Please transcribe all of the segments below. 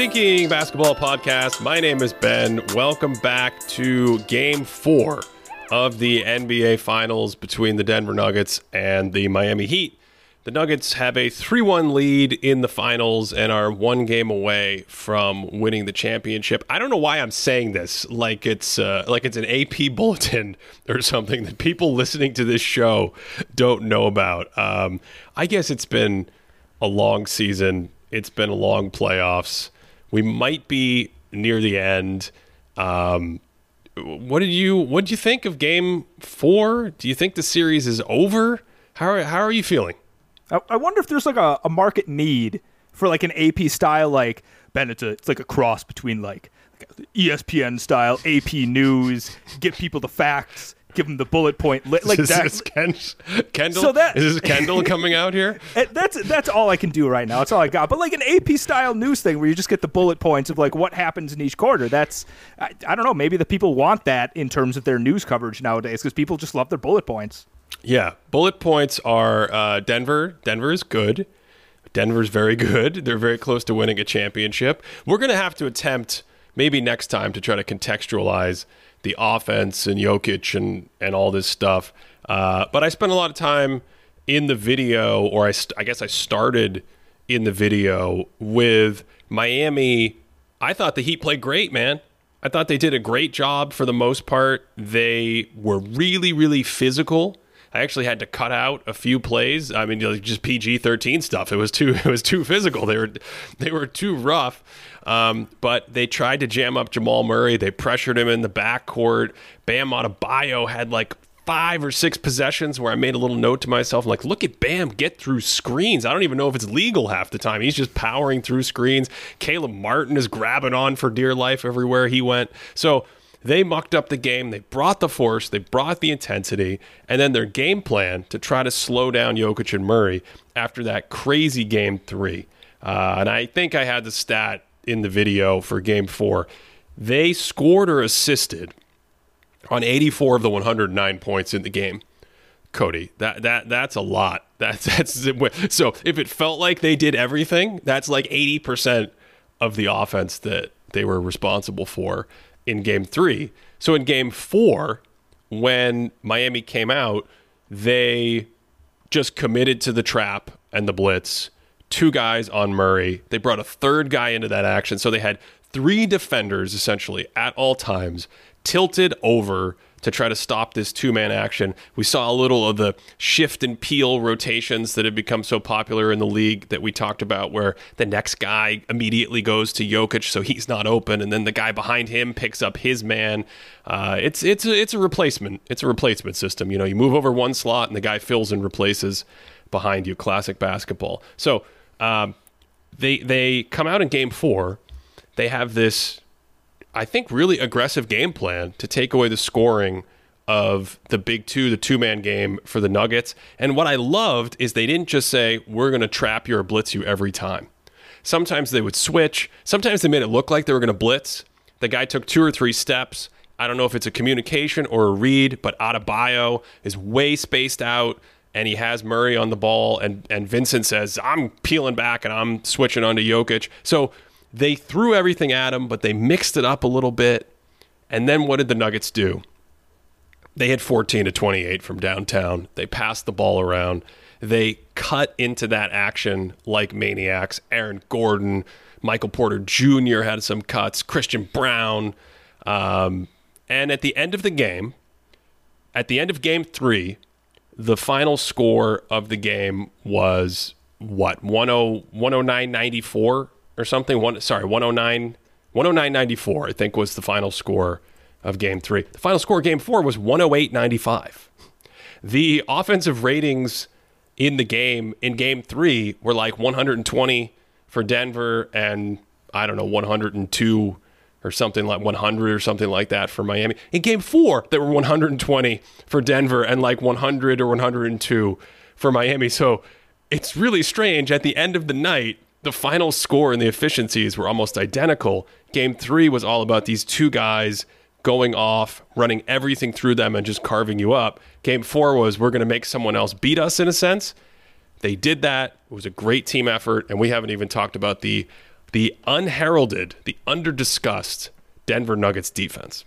Thinking Basketball Podcast. My name is Ben. Welcome back to game four of the NBA Finals between the Denver Nuggets and the Miami Heat. The Nuggets have a 3 1 lead in the finals and are one game away from winning the championship. I don't know why I'm saying this like it's uh, like it's an AP bulletin or something that people listening to this show don't know about. Um, I guess it's been a long season, it's been a long playoffs. We might be near the end. Um, what did you what did you think of game four? Do you think the series is over? How are, how are you feeling? I, I wonder if there's like a, a market need for like an AP style like Ben. It's a it's like a cross between like, like ESPN style AP news, get people the facts, give them the bullet point li- like is that. This Ken, Kendall? So that- is this Kendall coming out here? That's that's all I can do right now. That's all I got. But like an AP style news thing where you just get the bullet points of like what happens in each quarter. That's I, I don't know. Maybe the people want that in terms of their news coverage nowadays because people just love their bullet points. Yeah, bullet points are uh, Denver. Denver is good. Denver's very good. They're very close to winning a championship. We're going to have to attempt maybe next time to try to contextualize the offense and Jokic and and all this stuff. Uh, but I spent a lot of time in the video, or I, st- I guess I started in the video with Miami. I thought the Heat played great, man. I thought they did a great job for the most part. They were really, really physical. I actually had to cut out a few plays. I mean, like just PG thirteen stuff. It was too it was too physical. They were they were too rough. Um, but they tried to jam up Jamal Murray. They pressured him in the backcourt. Bam Adebayo had like five or six possessions where I made a little note to myself, like, look at Bam get through screens. I don't even know if it's legal half the time. He's just powering through screens. Caleb Martin is grabbing on for dear life everywhere he went. So they mucked up the game. They brought the force, they brought the intensity, and then their game plan to try to slow down Jokic and Murray after that crazy game three. Uh, and I think I had the stat in the video for game four. They scored or assisted on 84 of the 109 points in the game. Cody, that that that's a lot. That's that's so if it felt like they did everything, that's like 80% of the offense that they were responsible for in game 3. So in game 4 when Miami came out, they just committed to the trap and the blitz. Two guys on Murray. They brought a third guy into that action. So they had three defenders essentially at all times tilted over to try to stop this two man action. We saw a little of the shift and peel rotations that have become so popular in the league that we talked about, where the next guy immediately goes to Jokic, so he's not open, and then the guy behind him picks up his man. Uh, it's it's a, it's a replacement. It's a replacement system. You know, you move over one slot, and the guy fills and replaces behind you. Classic basketball. So um, they they come out in game four. They have this I think, really aggressive game plan to take away the scoring of the big two, the two man game for the Nuggets. And what I loved is they didn't just say, we're going to trap you or blitz you every time. Sometimes they would switch. Sometimes they made it look like they were going to blitz. The guy took two or three steps. I don't know if it's a communication or a read, but Adebayo is way spaced out and he has Murray on the ball. And, and Vincent says, I'm peeling back and I'm switching onto Jokic. So they threw everything at him, but they mixed it up a little bit. And then what did the Nuggets do? They had 14 to 28 from downtown. They passed the ball around. They cut into that action like maniacs. Aaron Gordon, Michael Porter Jr. had some cuts, Christian Braun. Um, and at the end of the game, at the end of game three, the final score of the game was what? 109 94 or something. One, sorry, 109, 109.94, I think was the final score of game three. The final score of game four was 108.95. The offensive ratings in the game, in game three, were like 120 for Denver and I don't know, 102 or something like 100 or something like that for Miami. In game four, there were 120 for Denver and like 100 or 102 for Miami. So it's really strange. At the end of the night, the final score and the efficiencies were almost identical. Game three was all about these two guys going off, running everything through them, and just carving you up. Game four was we're going to make someone else beat us in a sense. They did that. It was a great team effort, and we haven't even talked about the the unheralded, the underdiscussed Denver Nuggets defense.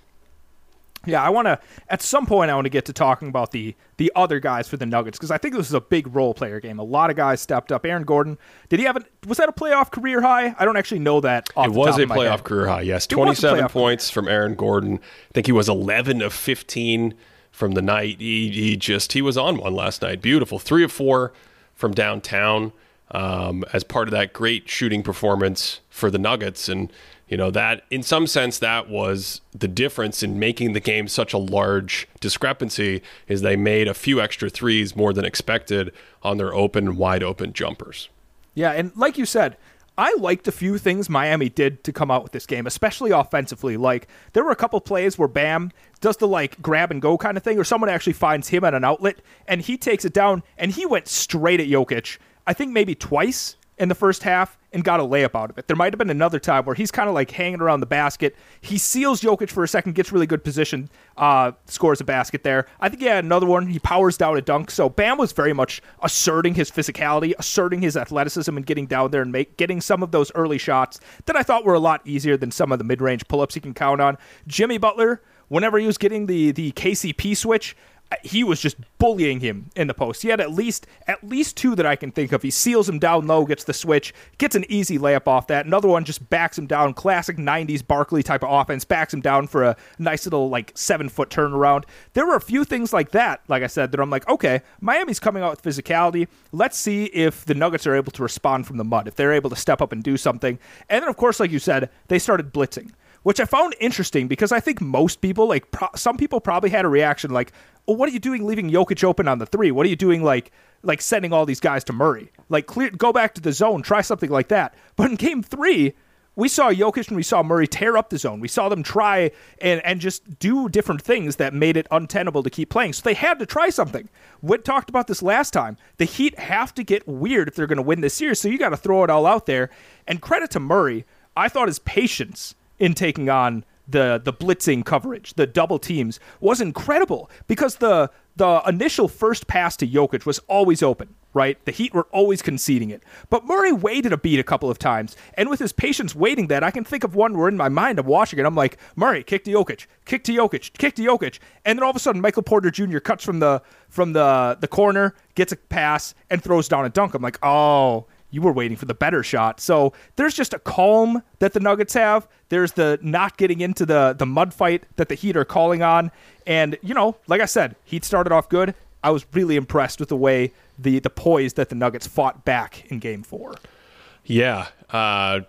Yeah, I want to. At some point, I want to get to talking about the the other guys for the Nuggets because I think this is a big role player game. A lot of guys stepped up. Aaron Gordon, did he have a? Was that a playoff career high? I don't actually know that. it was a playoff career high. Yes, twenty seven points career. from Aaron Gordon. I think he was eleven of fifteen from the night. He, he just he was on one last night. Beautiful, three of four from downtown um, as part of that great shooting performance for the Nuggets and you know that in some sense that was the difference in making the game such a large discrepancy is they made a few extra threes more than expected on their open wide open jumpers yeah and like you said I liked a few things Miami did to come out with this game, especially offensively. Like there were a couple plays where Bam does the like grab and go kind of thing, or someone actually finds him at an outlet and he takes it down and he went straight at Jokic. I think maybe twice in the first half and got a layup out of it. There might have been another time where he's kind of like hanging around the basket. He seals Jokic for a second, gets really good position, uh, scores a basket there. I think he had another one. He powers down a dunk. So Bam was very much asserting his physicality, asserting his athleticism, and getting down there and make getting some of those early shots that I thought were a lot easier than some of the mid range pull ups he can count on. Jimmy Butler. Whenever he was getting the the KCP switch, he was just bullying him in the post. He had at least at least two that I can think of. He seals him down low, gets the switch, gets an easy layup off that. Another one just backs him down. Classic '90s Barkley type of offense. Backs him down for a nice little like seven foot turnaround. There were a few things like that. Like I said, that I'm like, okay, Miami's coming out with physicality. Let's see if the Nuggets are able to respond from the mud. If they're able to step up and do something. And then of course, like you said, they started blitzing which I found interesting because I think most people, like pro- some people, probably had a reaction like, well, what are you doing leaving Jokic open on the three? What are you doing like like sending all these guys to Murray? Like clear go back to the zone, try something like that. But in game three, we saw Jokic and we saw Murray tear up the zone. We saw them try and, and just do different things that made it untenable to keep playing. So they had to try something. We talked about this last time. The Heat have to get weird if they're going to win this series. So you got to throw it all out there. And credit to Murray, I thought his patience in taking on the the blitzing coverage, the double teams was incredible because the the initial first pass to Jokic was always open, right? The Heat were always conceding it. But Murray waited a beat a couple of times, and with his patience waiting that, I can think of one where in my mind I'm watching it, I'm like, Murray, kick to Jokic, kick to Jokic, kick to Jokic, and then all of a sudden Michael Porter Jr. cuts from the from the the corner, gets a pass, and throws down a dunk. I'm like, oh, you were waiting for the better shot. So there's just a calm that the Nuggets have. There's the not getting into the the mud fight that the Heat are calling on. And you know, like I said, Heat started off good. I was really impressed with the way the the poise that the Nuggets fought back in Game Four. Yeah, uh,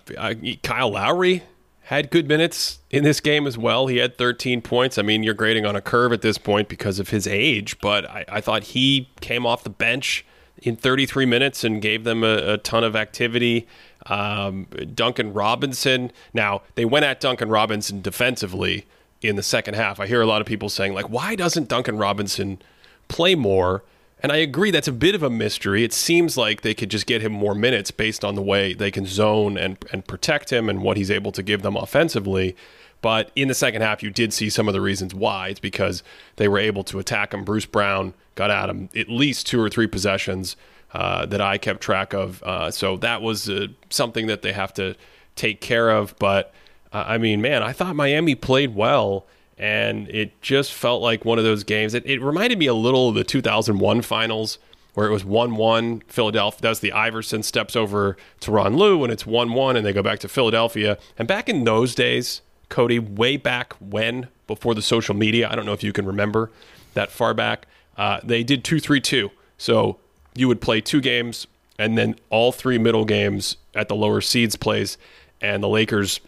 Kyle Lowry had good minutes in this game as well. He had 13 points. I mean, you're grading on a curve at this point because of his age, but I, I thought he came off the bench in 33 minutes and gave them a, a ton of activity. Um, Duncan Robinson. Now they went at Duncan Robinson defensively in the second half. I hear a lot of people saying like, why doesn't Duncan Robinson play more? And I agree that's a bit of a mystery. It seems like they could just get him more minutes based on the way they can zone and, and protect him and what he's able to give them offensively. But in the second half, you did see some of the reasons why. It's because they were able to attack him. Bruce Brown got at him at least two or three possessions uh, that I kept track of. Uh, so that was uh, something that they have to take care of. But uh, I mean, man, I thought Miami played well. And it just felt like one of those games. It, it reminded me a little of the 2001 finals where it was 1 1 Philadelphia. That's the Iverson steps over to Ron Lue, and it's 1 1, and they go back to Philadelphia. And back in those days, Cody, way back when, before the social media. I don't know if you can remember that far back. Uh, they did 2 3 2. So you would play two games and then all three middle games at the lower seeds plays. And the Lakers.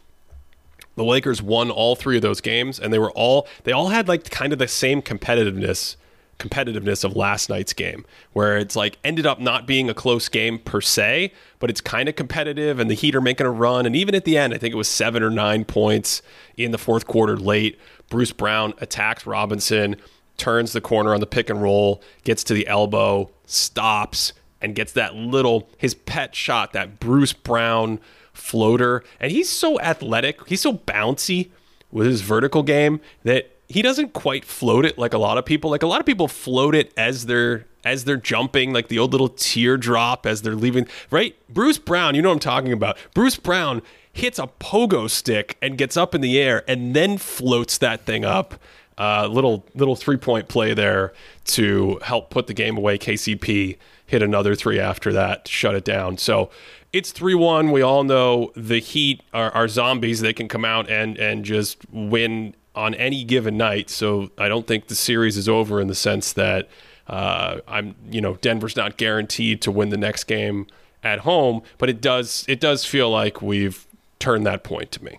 The Lakers won all three of those games, and they were all they all had like kind of the same competitiveness competitiveness of last night's game, where it's like ended up not being a close game per se, but it's kind of competitive, and the Heat are making a run. And even at the end, I think it was seven or nine points in the fourth quarter late. Bruce Brown attacks Robinson, turns the corner on the pick and roll, gets to the elbow, stops, and gets that little his pet shot, that Bruce Brown floater. And he's so athletic, he's so bouncy with his vertical game that he doesn't quite float it like a lot of people. Like a lot of people float it as they're as they're jumping, like the old little teardrop as they're leaving. Right? Bruce Brown, you know what I'm talking about. Bruce Brown hits a pogo stick and gets up in the air and then floats that thing up. Uh, little little three point play there to help put the game away. KCP hit another three after that to shut it down. So it's 3 1. We all know the Heat are, are, zombies. They can come out and, and just win on any given night. So I don't think the series is over in the sense that uh, I'm, you know, Denver's not guaranteed to win the next game at home, but it does it does feel like we've turned that point to me.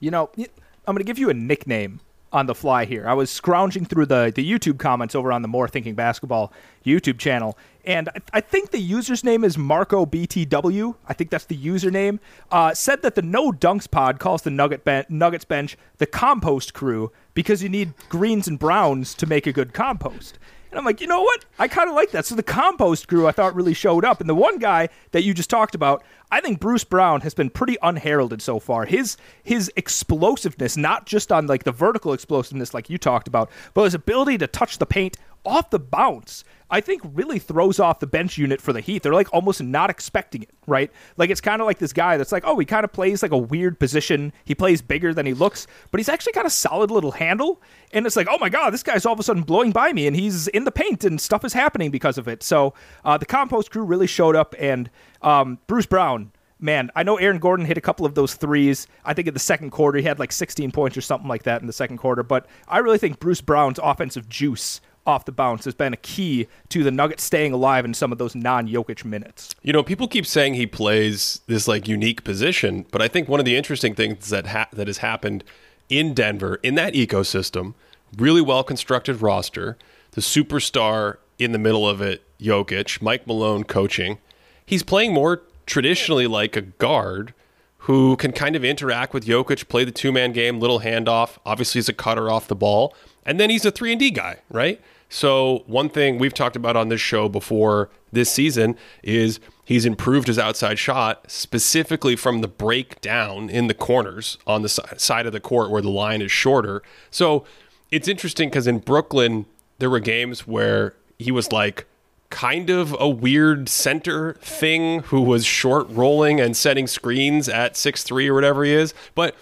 You know, I'm going to give you a nickname on the fly here. I was scrounging through the, the YouTube comments over on the More Thinking Basketball YouTube channel, and I, I think the user's name is Marco BTW. I think that's the username. Uh, said that the No Dunks Pod calls the Nugget ben- Nuggets bench the compost crew because you need greens and browns to make a good compost. And I'm like, you know what? I kind of like that. So the compost crew I thought really showed up. And the one guy that you just talked about, I think Bruce Brown has been pretty unheralded so far. His his explosiveness, not just on like the vertical explosiveness like you talked about, but his ability to touch the paint off the bounce I think really throws off the bench unit for the Heat. They're like almost not expecting it, right? Like it's kind of like this guy that's like, oh, he kind of plays like a weird position. He plays bigger than he looks, but he's actually got a solid little handle. And it's like, oh my god, this guy's all of a sudden blowing by me, and he's in the paint, and stuff is happening because of it. So uh, the compost crew really showed up, and um, Bruce Brown man, I know Aaron Gordon hit a couple of those threes. I think in the second quarter he had like 16 points or something like that in the second quarter. But I really think Bruce Brown's offensive juice off the bounce has been a key to the Nuggets staying alive in some of those non-Jokic minutes. You know, people keep saying he plays this like unique position, but I think one of the interesting things that ha- that has happened in Denver in that ecosystem, really well constructed roster, the superstar in the middle of it, Jokic, Mike Malone coaching. He's playing more traditionally like a guard who can kind of interact with Jokic, play the two-man game, little handoff. Obviously, he's a cutter off the ball, and then he's a three and D guy, right? So, one thing we've talked about on this show before this season is he's improved his outside shot specifically from the breakdown in the corners on the side of the court where the line is shorter. So, it's interesting because in Brooklyn, there were games where he was like kind of a weird center thing who was short rolling and setting screens at six three or whatever he is. But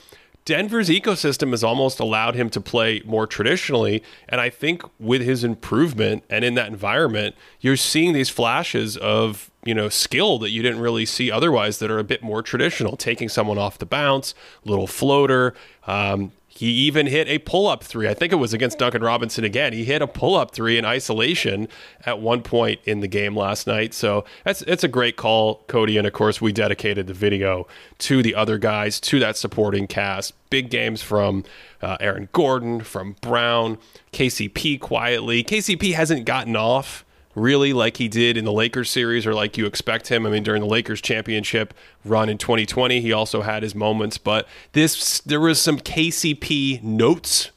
Denver's ecosystem has almost allowed him to play more traditionally. And I think with his improvement and in that environment, you're seeing these flashes of, you know, skill that you didn't really see otherwise that are a bit more traditional, taking someone off the bounce, little floater, um, he even hit a pull up three. I think it was against Duncan Robinson again. He hit a pull up three in isolation at one point in the game last night. So that's it's a great call, Cody. And of course, we dedicated the video to the other guys, to that supporting cast. Big games from uh, Aaron Gordon, from Brown, KCP quietly. KCP hasn't gotten off really like he did in the Lakers series or like you expect him. I mean, during the Lakers championship run in 2020, he also had his moments, but this there was some KCP notes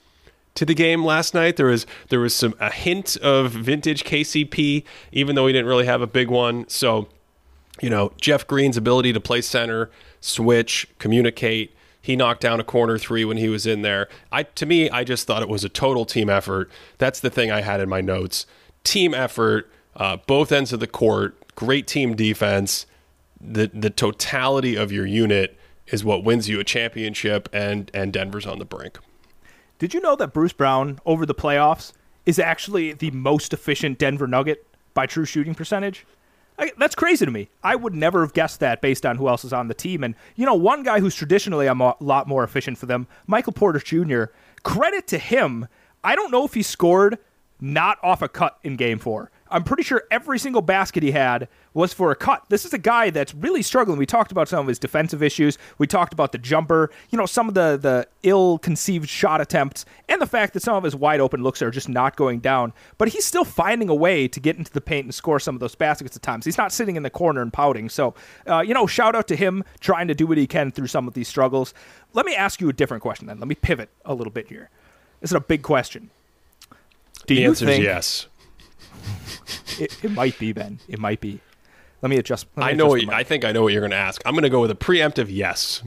to the game last night. There was there was some a hint of vintage KCP, even though he didn't really have a big one. So, you know, Jeff Green's ability to play center, switch, communicate. He knocked down a corner three when he was in there. I to me, I just thought it was a total team effort. That's the thing I had in my notes team effort, uh, both ends of the court, great team defense. The the totality of your unit is what wins you a championship, and and Denver's on the brink. Did you know that Bruce Brown over the playoffs is actually the most efficient Denver Nugget by true shooting percentage? I, that's crazy to me. I would never have guessed that based on who else is on the team. And, you know, one guy who's traditionally a mo- lot more efficient for them, Michael Porter Jr., credit to him. I don't know if he scored not off a cut in game four. I'm pretty sure every single basket he had was for a cut. This is a guy that's really struggling. We talked about some of his defensive issues. We talked about the jumper, you know, some of the the ill-conceived shot attempts, and the fact that some of his wide open looks are just not going down. But he's still finding a way to get into the paint and score some of those baskets at times. He's not sitting in the corner and pouting. So, uh, you know, shout out to him trying to do what he can through some of these struggles. Let me ask you a different question then. Let me pivot a little bit here. This is a big question. Do the you answer think, is yes. It, it, might be Ben. It might be. Let me adjust. Let me I know. adjust What, I think I know what you're going to ask. I'm going to go with a preemptive yes.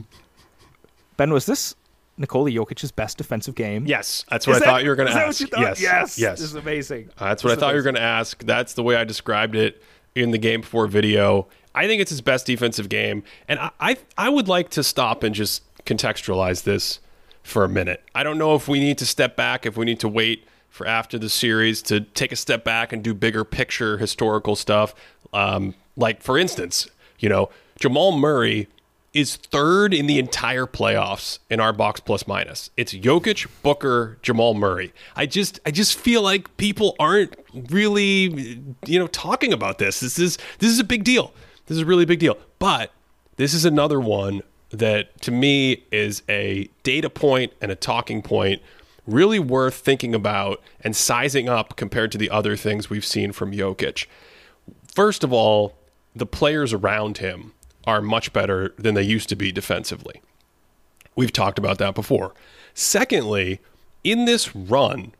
Ben, was this Nikola Jokic's best defensive game? Yes, that's what is I that, thought you were going to ask. Yes, yes, yes. This is amazing. Uh, that's what this I thought amazing. you were going to ask. That's the way I described it in the game before video. I think it's his best defensive game, and I, I, I would like to stop and just contextualize this for a minute. I don't know if we need to step back, if we need to wait for after the series to take a step back and do bigger picture historical stuff. Um, like, for instance, you know, Jamal Murray is third in the entire playoffs in our box plus minus. It's Jokic, Booker, Jamal Murray. I just I just feel like people aren't really you know talking about this. This is this is a big deal. This is a really big deal. But this is another one that to me is a data point and a talking point really worth thinking about and sizing up compared to the other things we've seen from Jokic. First of all, the players around him are much better than they used to be defensively. We've talked about that before. Secondly, in this run,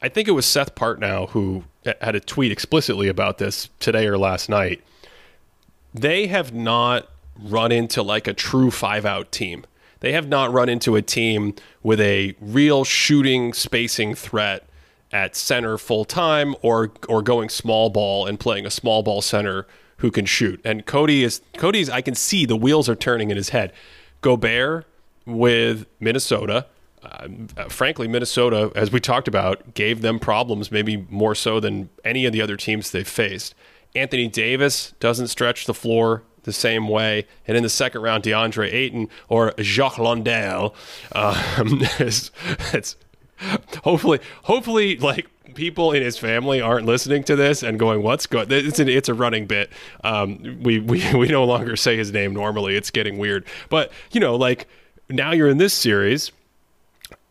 I think it was Seth Partnow who had a tweet explicitly about this today or last night. They have not run into like a true five out team. They have not run into a team with a real shooting spacing threat at center full time or or going small ball and playing a small ball center who can shoot. And Cody is Cody's I can see the wheels are turning in his head. Gobert with Minnesota. Uh, frankly, Minnesota, as we talked about, gave them problems, maybe more so than any of the other teams they've faced. Anthony Davis doesn't stretch the floor the same way. And in the second round, DeAndre Ayton or Jacques Landale, um, it's, it's hopefully, hopefully, like people in his family aren't listening to this and going, "What's good?" It's an, it's a running bit. Um, we we we no longer say his name normally. It's getting weird, but you know, like now you're in this series,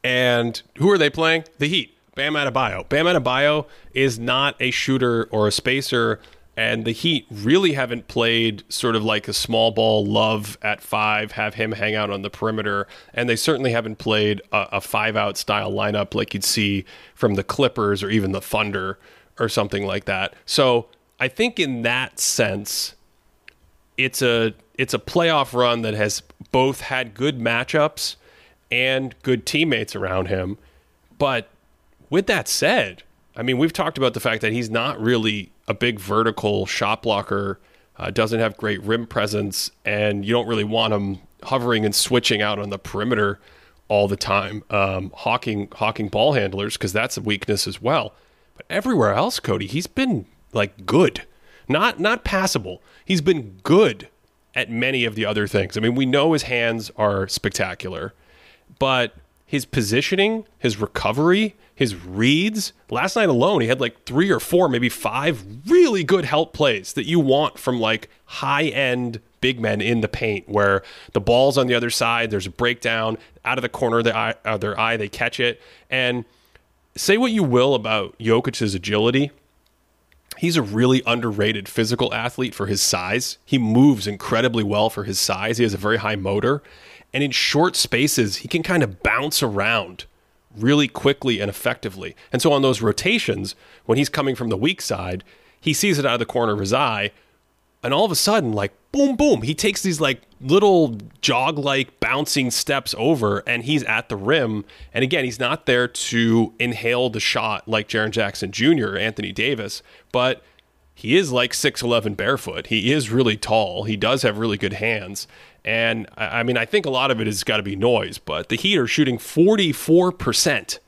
and who are they playing? The Heat. Bam Adebayo. Bam Adebayo is not a shooter or a spacer and the Heat really haven't played sort of like a small ball Love at five, have him hang out on the perimeter. And they certainly haven't played a, a five out style lineup like you'd see from the Clippers or even the Thunder or something like that. So I think in that sense, it's a it's a playoff run that has both had good matchups and good teammates around him. But with that said, I mean, we've talked about the fact that he's not really a big vertical shot blocker, uh, doesn't have great rim presence, and you don't really want him hovering and switching out on the perimeter all the time, um, hawking hawking ball handlers because that's a weakness as well. But everywhere else, Cody, he's been like good, not not passable. He's been good at many of the other things. I mean, we know his hands are spectacular, but his positioning, his recovery, his reads. Last night alone, he had like three or four, maybe five really good help plays that you want from like high end big men in the paint where the ball's on the other side, there's a breakdown out of the corner of their eye, of their eye they catch it. And say what you will about Jokic's agility. He's a really underrated physical athlete for his size. He moves incredibly well for his size. He has a very high motor. And in short spaces, he can kind of bounce around really quickly and effectively. And so on those rotations, when he's coming from the weak side, he sees it out of the corner of his eye. And all of a sudden, like boom, boom, he takes these like little jog like bouncing steps over and he's at the rim. And again, he's not there to inhale the shot like Jaren Jackson Jr. Anthony Davis, but he is like 6'11 barefoot. He is really tall. He does have really good hands. And I mean, I think a lot of it has got to be noise, but the Heat are shooting 44%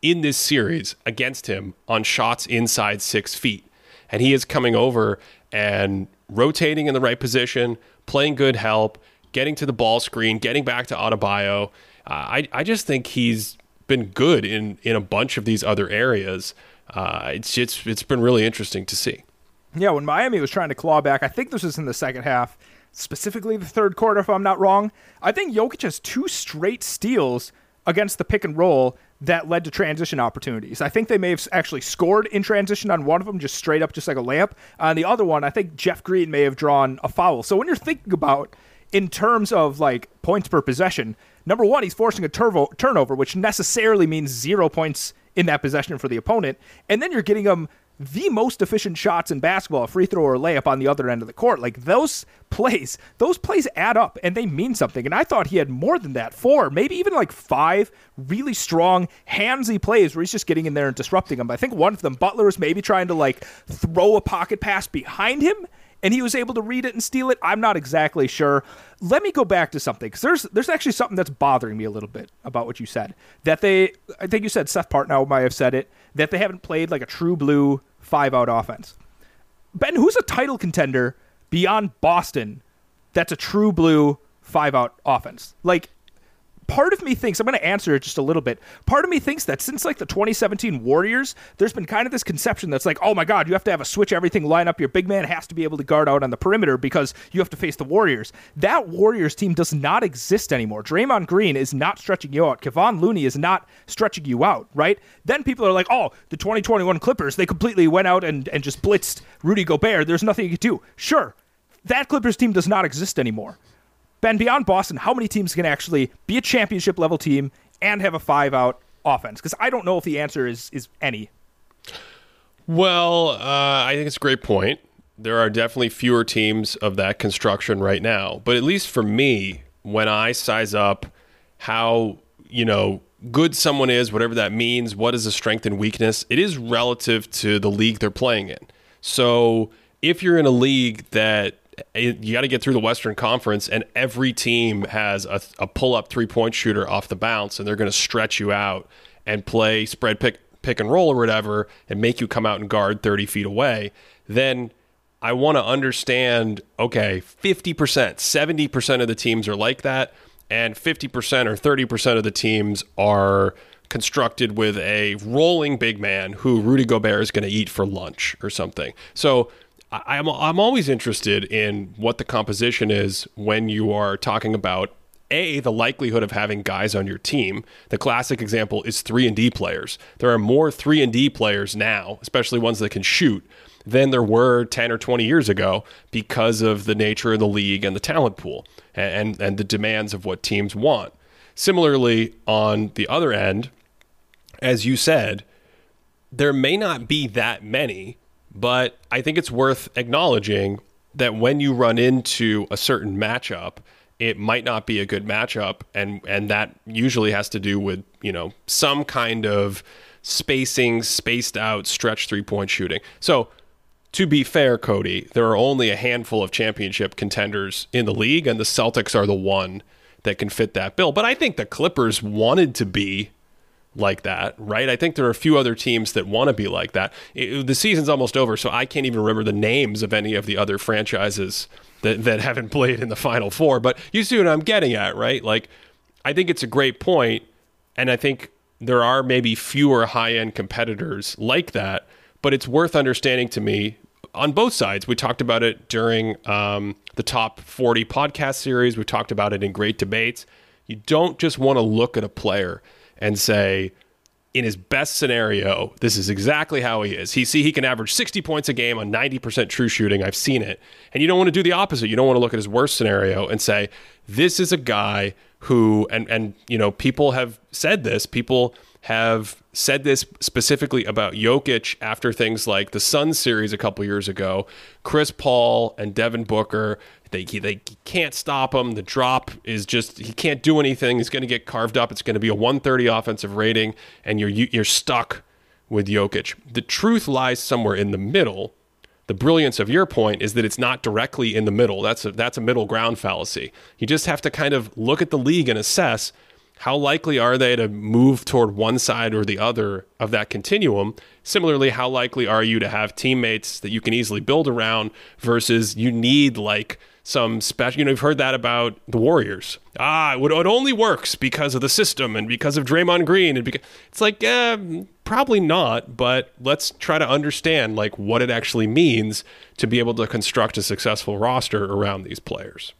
in this series against him on shots inside six feet. And he is coming over and rotating in the right position, playing good help, getting to the ball screen, getting back to Adebayo. Uh, I, I just think he's been good in, in a bunch of these other areas. uh, it's it's it's been really interesting to see. Yeah, when Miami was trying to claw back, I think this was in the second half, specifically the third quarter, if I'm not wrong. I think Jokic has two straight steals against the pick and roll that led to transition opportunities. I think they may have actually scored in transition on one of them, just straight up, just like a layup. On the other one, I think Jeff Green may have drawn a foul. So when you're thinking about in terms of like points per possession, number one, he's forcing a turvo- turnover, which necessarily means zero points in that possession for the opponent, and then you're getting him the most efficient shots in basketball, a free throw or layup on the other end of the court. Like those plays, those plays add up and they mean something. And I thought he had more than that. Four, maybe even like five really strong, handsy plays where he's just getting in there and disrupting them. I think one of them, Butler was maybe trying to like throw a pocket pass behind him and he was able to read it and steal it. I'm not exactly sure. Let me go back to something because there's there's actually something that's bothering me a little bit about what you said. That they, I think you said Seth Partnow might have said it that they haven't played like a true blue five out offense. Ben, who's a title contender beyond Boston that's a true blue five out offense? Like, part of me thinks I'm going to answer it just a little bit. Part of me thinks that since like the 2017 Warriors, there's been kind of this conception that's like, oh my god, you have to have a switch everything line up. Your big man has to be able to guard out on the perimeter because you have to face the Warriors. That Warriors team does not exist anymore. Draymond Green is not stretching you out. Kevon Looney is not stretching you out. Right? Then people are like, oh, the 2021 Clippers, they completely went out and and just blitzed Rudy Gobert. There's nothing you could do. Sure. That Clippers team does not exist anymore. Ben, beyond Boston, how many teams can actually be a championship level team and have a five out offense? Because I don't know if the answer is is any. Well, uh, I think it's a great point. There are definitely fewer teams of that construction right now. But at least for me, when I size up how, you know, good someone is, whatever that means, what is a strength and weakness, it is relative to the league they're playing in. So if you're in a league that you got to get through the Western Conference, and every team has a, a pull up three point shooter off the bounce, and they're going to stretch you out and play spread pick pick and roll or whatever, and make you come out and guard thirty feet away. Then I want to understand. Okay, fifty percent, seventy percent of the teams are like that, and fifty percent or thirty percent of the teams are constructed with a rolling big man who Rudy Gobert is going to eat for lunch or something. So I'm I'm always interested in what the composition is when you are talking about a the likelihood of having guys on your team. The classic example is three and D players. There are more three and D players now, especially ones that can shoot, than there were ten or twenty years ago because of the nature of the league and the talent pool and and the demands of what teams want. Similarly, on the other end, as you said, there may not be that many but I think it's worth acknowledging that when you run into a certain matchup, it might not be a good matchup, and and that usually has to do with you know some kind of spacing, spaced out stretch three point shooting. So. To be fair, Cody, there are only a handful of championship contenders in the league, and the Celtics are the one that can fit that bill. But I think the Clippers wanted to be like that, right? I think there are a few other teams that want to be like that. It, the season's almost over, so I can't even remember the names of any of the other franchises that, that haven't played in the Final Four. But you see what I'm getting at, right? Like, I think it's a great point, and I think there are maybe fewer high end competitors like that, but it's worth understanding to me on both sides. We talked about it during um, the top 40 podcast series, we talked about it in great debates. You don't just want to look at a player and say, in his best scenario, this is exactly how he is. He see he can average 60 points a game on 90% true shooting. I've seen it. And you don't want to do the opposite. You don't want to look at his worst scenario and say, this is a guy who and and you know, people have said this, people have said this specifically about Jokic after things like the Sun series a couple years ago. Chris Paul and Devin Booker they they can't stop him. The drop is just he can't do anything. He's going to get carved up. It's going to be a 130 offensive rating, and you're you're stuck with Jokic. The truth lies somewhere in the middle. The brilliance of your point is that it's not directly in the middle. That's a, that's a middle ground fallacy. You just have to kind of look at the league and assess how likely are they to move toward one side or the other of that continuum? Similarly, how likely are you to have teammates that you can easily build around versus you need like some special. You know, you've heard that about the Warriors. Ah, it, it only works because of the system and because of Draymond Green, and because it's like uh, Probably not, but let's try to understand like what it actually means to be able to construct a successful roster around these players.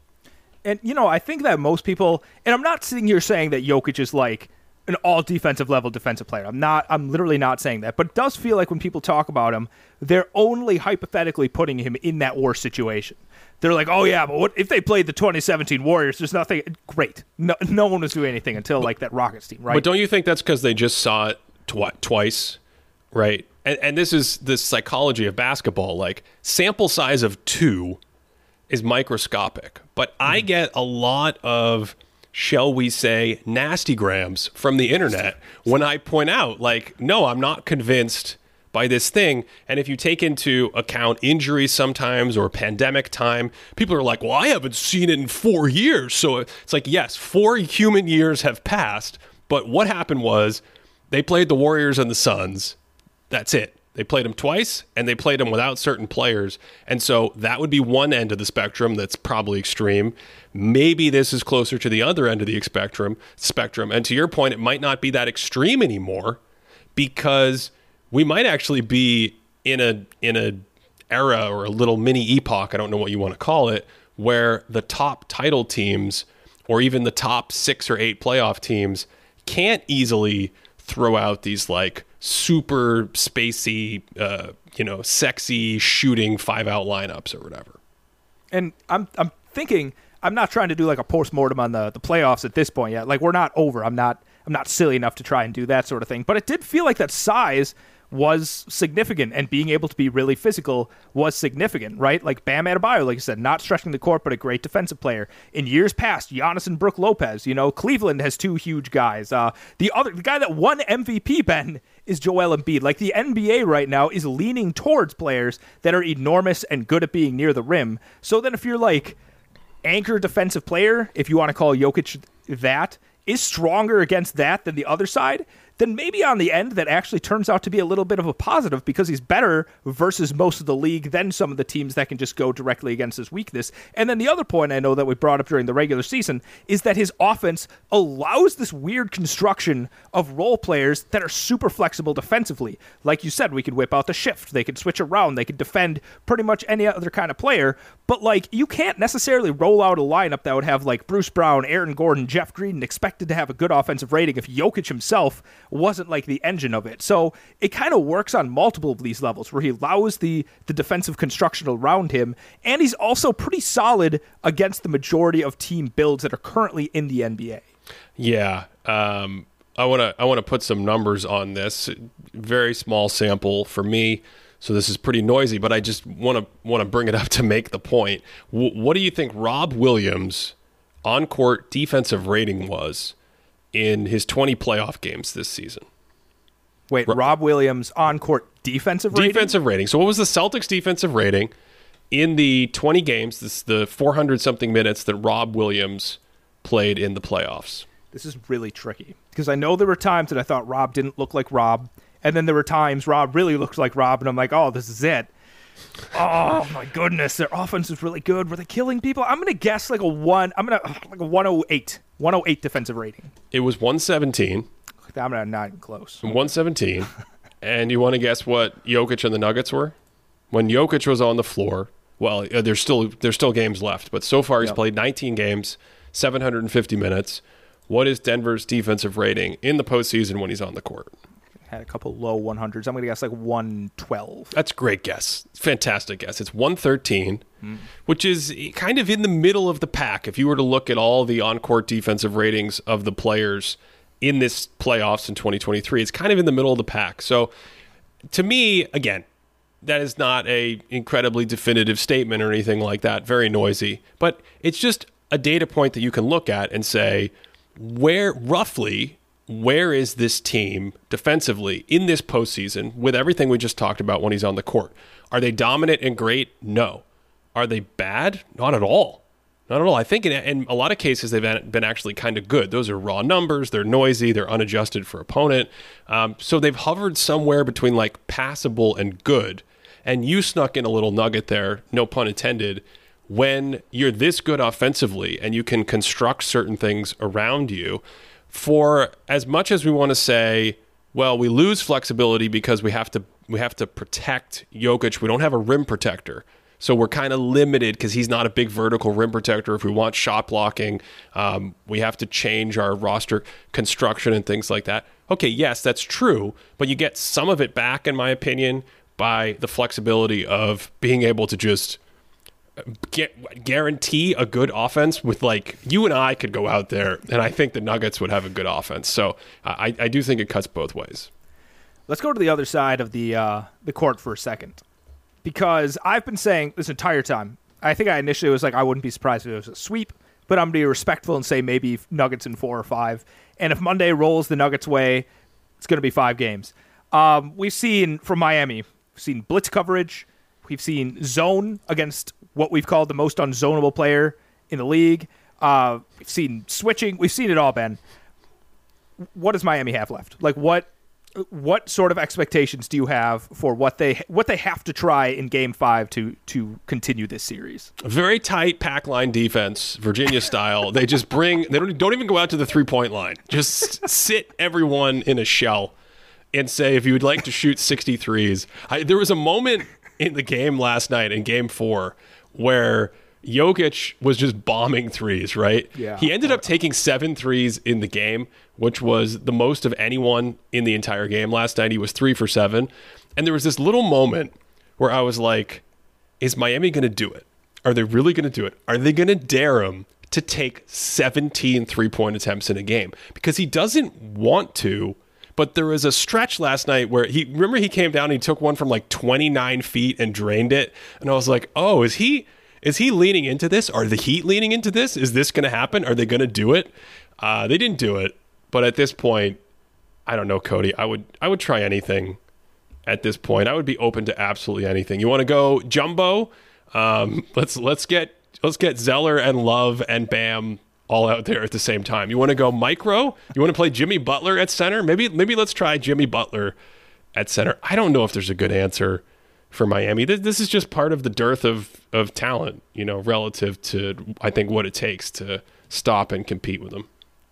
And you know, I think that most people, and I'm not sitting here saying that Jokic is like an all defensive level defensive player. I'm not. I'm literally not saying that. But it does feel like when people talk about him, they're only hypothetically putting him in that worst situation. They're like, oh yeah, but what if they played the 2017 Warriors? There's nothing. Great. No, no one was doing anything until like that Rockets team, right? But don't you think that's because they just saw it twi- twice, right? And, and this is the psychology of basketball. Like sample size of two is microscopic, but I hmm. get a lot of, shall we say, nasty grams from the internet when I point out, like, no, I'm not convinced by this thing. And if you take into account injuries sometimes or pandemic time, people are like, well, I haven't seen it in four years. So it's like, yes, four human years have passed. But what happened was they played the Warriors and the Suns. That's it. They played them twice and they played them without certain players. And so that would be one end of the spectrum that's probably extreme. Maybe this is closer to the other end of the spectrum spectrum. And to your point, it might not be that extreme anymore because we might actually be in a in a era or a little mini epoch, I don't know what you want to call it, where the top title teams or even the top 6 or 8 playoff teams can't easily throw out these like super spacey, uh, you know, sexy shooting five out lineups or whatever. And I'm I'm thinking I'm not trying to do like a post mortem on the the playoffs at this point yet. Like we're not over. I'm not I'm not silly enough to try and do that sort of thing. But it did feel like that size was significant and being able to be really physical was significant, right? Like Bam Adebayo, like you said, not stretching the court, but a great defensive player. In years past, Giannis and Brook Lopez, you know, Cleveland has two huge guys. Uh, the other, the guy that won MVP, Ben, is Joel Embiid. Like the NBA right now is leaning towards players that are enormous and good at being near the rim. So then if you're like anchor defensive player, if you want to call Jokic that, is stronger against that than the other side, then maybe on the end that actually turns out to be a little bit of a positive because he's better versus most of the league than some of the teams that can just go directly against his weakness. And then the other point I know that we brought up during the regular season is that his offense allows this weird construction of role players that are super flexible defensively. Like you said, we could whip out the shift, they could switch around, they could defend pretty much any other kind of player, but like you can't necessarily roll out a lineup that would have like Bruce Brown, Aaron Gordon, Jeff Green expected to have a good offensive rating if Jokic himself wasn't like the engine of it. So it kind of works on multiple of these levels where he allows the the defensive construction around him, and he's also pretty solid against the majority of team builds that are currently in the NBA. Yeah. Um, I want to I want to put some numbers on this. Very small sample for me, so this is pretty noisy. But I just want to want to bring it up to make the point. W- what do you think Rob Williams on court defensive rating was in his 20 playoff games this season? Wait, Rob Williams on court defensive rating? Defensive rating. So what was the Celtics defensive rating in the 20 games? This the 400 something minutes that Rob Williams played in the playoffs. This is really tricky because I know there were times that I thought Rob didn't look like Rob, and then there were times Rob really looked like Rob, and I'm like, oh, this is it. Oh my goodness, their offense is really good. Were they killing people? I'm gonna guess like a one. I'm gonna like a 108, 108 defensive rating. It was 117. I'm not, not close. 117. and you want to guess what Jokic and the Nuggets were? When Jokic was on the floor, well, uh, there's still there's still games left, but so far he's Yep. played 19 games, 750 minutes. What is Denver's defensive rating in the postseason when he's on the court? Had a couple low 100s. I'm gonna guess like 112. That's a great guess. Fantastic guess. It's 113, which is kind of in the middle of the pack. If you were to look at all the on court defensive ratings of the players in this playoffs in 2023, it's kind of in the middle of the pack. So to me, again, that is not a incredibly definitive statement or anything like that. Very noisy, but it's just a data point that you can look at and say where roughly where is this team defensively in this postseason with everything we just talked about when he's on the court? Are they dominant and great? No. Are they bad? Not at all. Not at all. I think in, in a lot of cases they've been, actually kind of good. Those are raw numbers. They're noisy. They're unadjusted for opponent. Um, so they've hovered somewhere between like passable and good. And you snuck in a little nugget there, no pun intended. When you're this good offensively and you can construct certain things around you, for as much as we want to say well, we lose flexibility because we have to we have to protect Jokic. We don't have a rim protector. So we're kind of limited because he's not a big vertical rim protector. If we want shot blocking, um, we have to change our roster construction and things like that. Okay, yes, that's true, but you get some of it back, in my opinion, by the flexibility of being able to just get, guarantee a good offense with like you and I could go out there and I think the Nuggets would have a good offense. So I, I do think it cuts both ways. Let's go to the other side of the uh, the court for a second, because I've been saying this entire time. I think I initially was like I wouldn't be surprised if it was a sweep, but I'm gonna be respectful and say maybe Nuggets in four or five. And if Monday rolls the Nuggets way, it's gonna be five games. Um, we've seen from Miami, we've seen blitz coverage, we've seen zone against what we've called the most unzonable player in the league. Uh, we've seen switching. We've seen it all, Ben. What does Miami have left? Like what? What sort of expectations do you have for what they what they have to try in Game Five to to continue this series? Very tight pack line defense, Virginia style. they just bring they don't don't even go out to the three point line. Just sit everyone in a shell and say if you would like to shoot 63s. I, there was a moment in the game last night in Game Four where Jokic was just bombing threes, right? Yeah. He ended up taking seven threes in the game, which was the most of anyone in the entire game last night. He was three for seven. And there was this little moment where I was like, is Miami going to do it? Are they really going to do it? Are they going to dare him to take 17 three point attempts in a game? Because he doesn't want to. But there was a stretch last night where he remember he came down and he took one from like 29 feet and drained it, and I was like, oh, is he is he leaning into this? Are the Heat leaning into this? Is this going to happen? Are they going to do it? Uh, they didn't do it, but at this point, I don't know, Cody. I would I would try anything at this point. I would be open to absolutely anything. You want to go jumbo? Um, let's let's get let's get Zeller and Love and Bam all out there at the same time. You want to go micro? You want to play Jimmy Butler at center? Maybe maybe let's try Jimmy Butler at center. I don't know if there's a good answer for Miami. This, this is just part of the dearth of of talent, you know, relative to I think what it takes to stop and compete with them.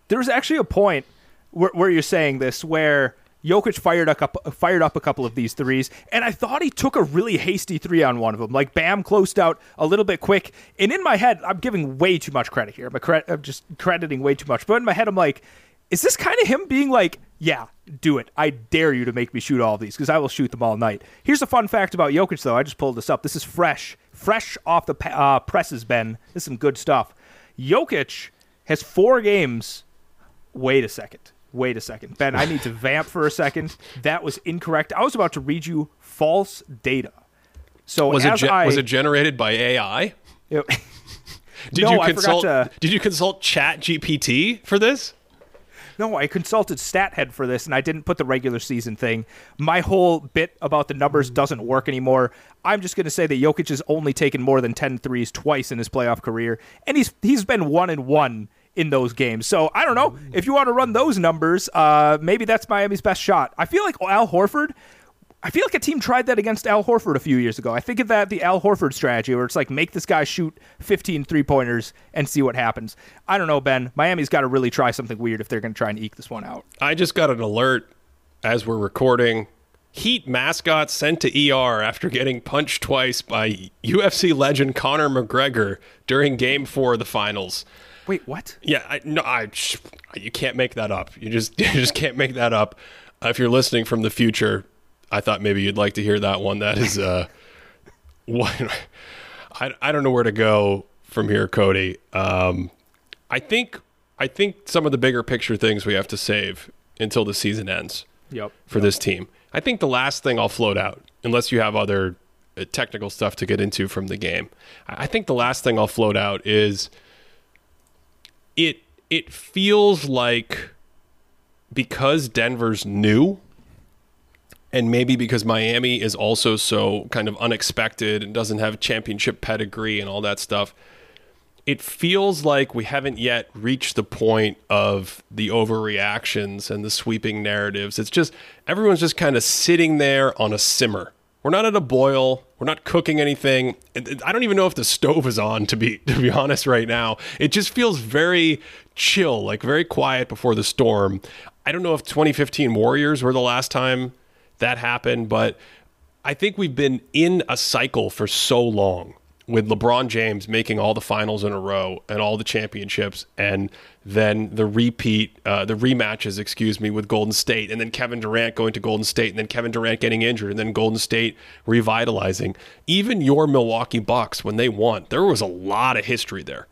There was actually a point where, where you're saying this where Jokic fired up, fired up a couple of these threes, and I thought he took a really hasty three on one of them. Like Bam closed out a little bit quick, and in my head, I'm giving way too much credit here. I'm, just crediting way too much. But in my head, I'm like, is this kind of him being like, yeah, do it. I dare you to make me shoot all of these because I will shoot them all night. Here's a fun fact about Jokic, though. I just pulled this up. This is fresh, fresh off the uh, presses, Ben. This is some good stuff. Jokic has four games. Wait a second wait a second. Ben, I need to vamp for a second. That was incorrect. I was about to read you false data. So was it ge- I, was it generated by AI? Did no, you consult to, Did you consult Chat GPT for this? No, I consulted StatHead for this, and I didn't put the regular season thing. My whole bit about the numbers hmm. doesn't work anymore. I'm just going to say that Jokic has only taken more than 10 threes twice in his playoff career, and he's he's been one and one in those games. So I don't know if you want to run those numbers. Uh, maybe that's Miami's best shot. I feel like Al Horford. I feel like a team tried that against Al Horford a few years ago. I think of that the Al Horford strategy where it's like make this guy shoot 15 three pointers and see what happens. I don't know, Ben. Miami's got to really try something weird if they're going to try and eke this one out. I just got an alert as we're recording. Heat mascot sent to ER after getting punched twice by UFC legend Conor McGregor during Game Four of the finals. Wait, what? Yeah, I, no, I, you can't make that up. You just, you just can't make that up. Uh, if you're listening from the future, I thought maybe you'd like to hear that one. That is, uh, what, I, I don't know where to go from here, Cody. Um, I think, I think some of the bigger picture things we have to save until the season ends. Yep. For yep. this team, I think the last thing I'll float out, unless you have other uh, technical stuff to get into from the game, I think the last thing I'll float out is it it feels like because Denver's new and maybe because Miami is also so kind of unexpected and doesn't have championship pedigree and all that stuff, it feels like we haven't yet reached the point of the overreactions and the sweeping narratives. It's just everyone's just kind of sitting there on a simmer. We're not at a boil. We're not cooking anything. I don't even know if the stove is on to be to be honest right now. It just feels very chill, like very quiet before the storm. I don't know if 2015 Warriors were the last time that happened, but I think we've been in a cycle for so long with LeBron James making all the finals in a row and all the championships, and then the repeat, uh, the rematches, excuse me, with Golden State, and then Kevin Durant going to Golden State, and then Kevin Durant getting injured, and then Golden State revitalizing. Even your Milwaukee Bucks, when they won, there was a lot of history there.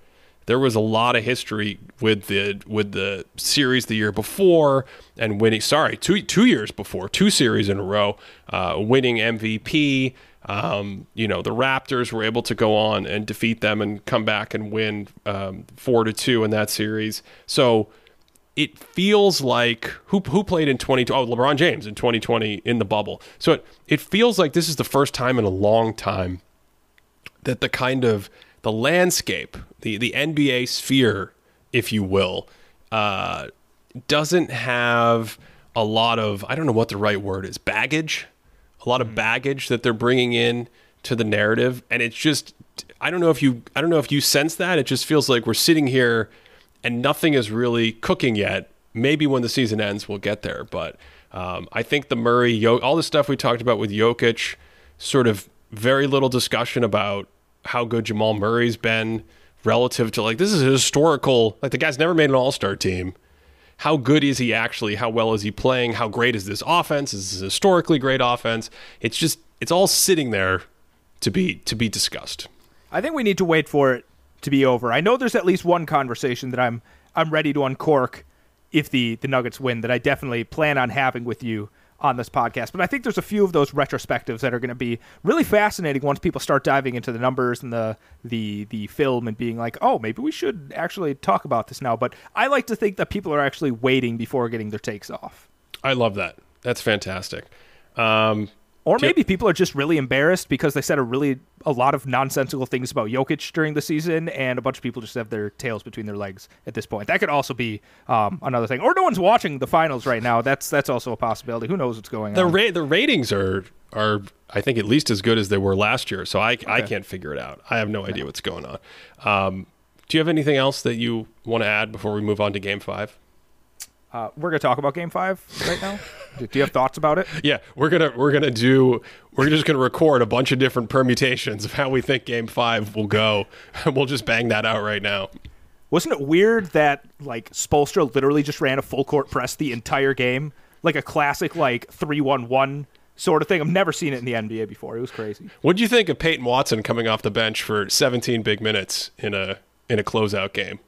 There was a lot of history with the with the series the year before and winning. Sorry, two two years before, two series in a row, uh, winning MVP. Um, you know, the Raptors were able to go on and defeat them and come back and win um, four to two in that series. So it feels like who who played in 2020 oh LeBron James in 2020 in the bubble. So it, it feels like this is the first time in a long time that the kind of the landscape, the the NBA sphere, if you will, uh, doesn't have a lot of I don't know what the right word is baggage a lot of baggage that they're bringing in to the narrative and it's just I don't know if you I don't know if you sense that. It just feels like we're sitting here and nothing is really cooking yet. Maybe when the season ends we'll get there. But um, I think the Murray all the stuff we talked about with Jokic sort of very little discussion about how good Jamal Murray's been relative to like this is a historical like the guy's never made an all-star team how good is he actually? How well is he playing? How great is this offense? Is this historically great offense? It's just it's all sitting there to be to be discussed. I think we need to wait for it to be over. I know there's at least one conversation that I'm I'm ready to uncork if the the Nuggets win that I definitely plan on having with you on this podcast. But I think there's a few of those retrospectives that are going to be really fascinating once people start diving into the numbers and the the the film and being like, oh, maybe we should actually talk about this now. But I like to think that people are actually waiting before getting their takes off. I love that. That's fantastic. Um, or maybe people are just really embarrassed because they said a really a lot of nonsensical things about Jokic during the season, and a bunch of people just have their tails between their legs at this point. That could also be um, another thing. Or no one's watching the finals right now. That's that's also a possibility. Who knows what's going the on? Ra- the ratings are are I think at least as good as they were last year. So I okay. I can't figure it out. I have no idea what's going on. Um, do you have anything else that you want to add before we move on to Game Five? Uh, we're gonna talk about Game Five right now. do you have thoughts about it? Yeah, we're gonna we're gonna do we're just gonna record a bunch of different permutations of how we think Game Five will go, and we'll just bang that out right now. Wasn't it weird that like Spoelstra literally just ran a full court press the entire game, like a classic like three one one sort of thing? I've never seen it in the NBA before. It was crazy. What do you think of Peyton Watson coming off the bench for 17 big minutes in a in a closeout game?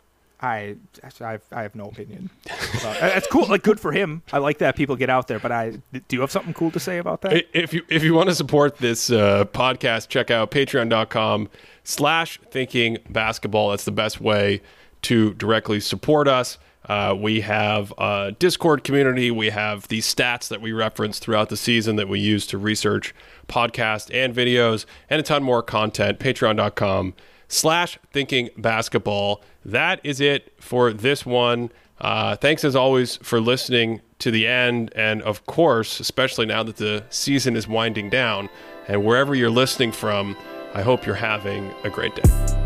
I, I, I have no opinion. That's cool. Like, good for him. I like that people get out there. But I, do you have something cool to say about that? If you if you want to support this uh, podcast, check out Patreon.com/slash Thinking Basketball. That's the best way to directly support us. Uh, we have a Discord community. We have these stats that we reference throughout the season that we use to research podcasts and videos, and a ton more content. Patreon.com slash thinking basketball. That is it for this one. Uh, thanks as always for listening to the end. And of course, especially now that the season is winding down, and wherever you're listening from, I hope you're having a great day.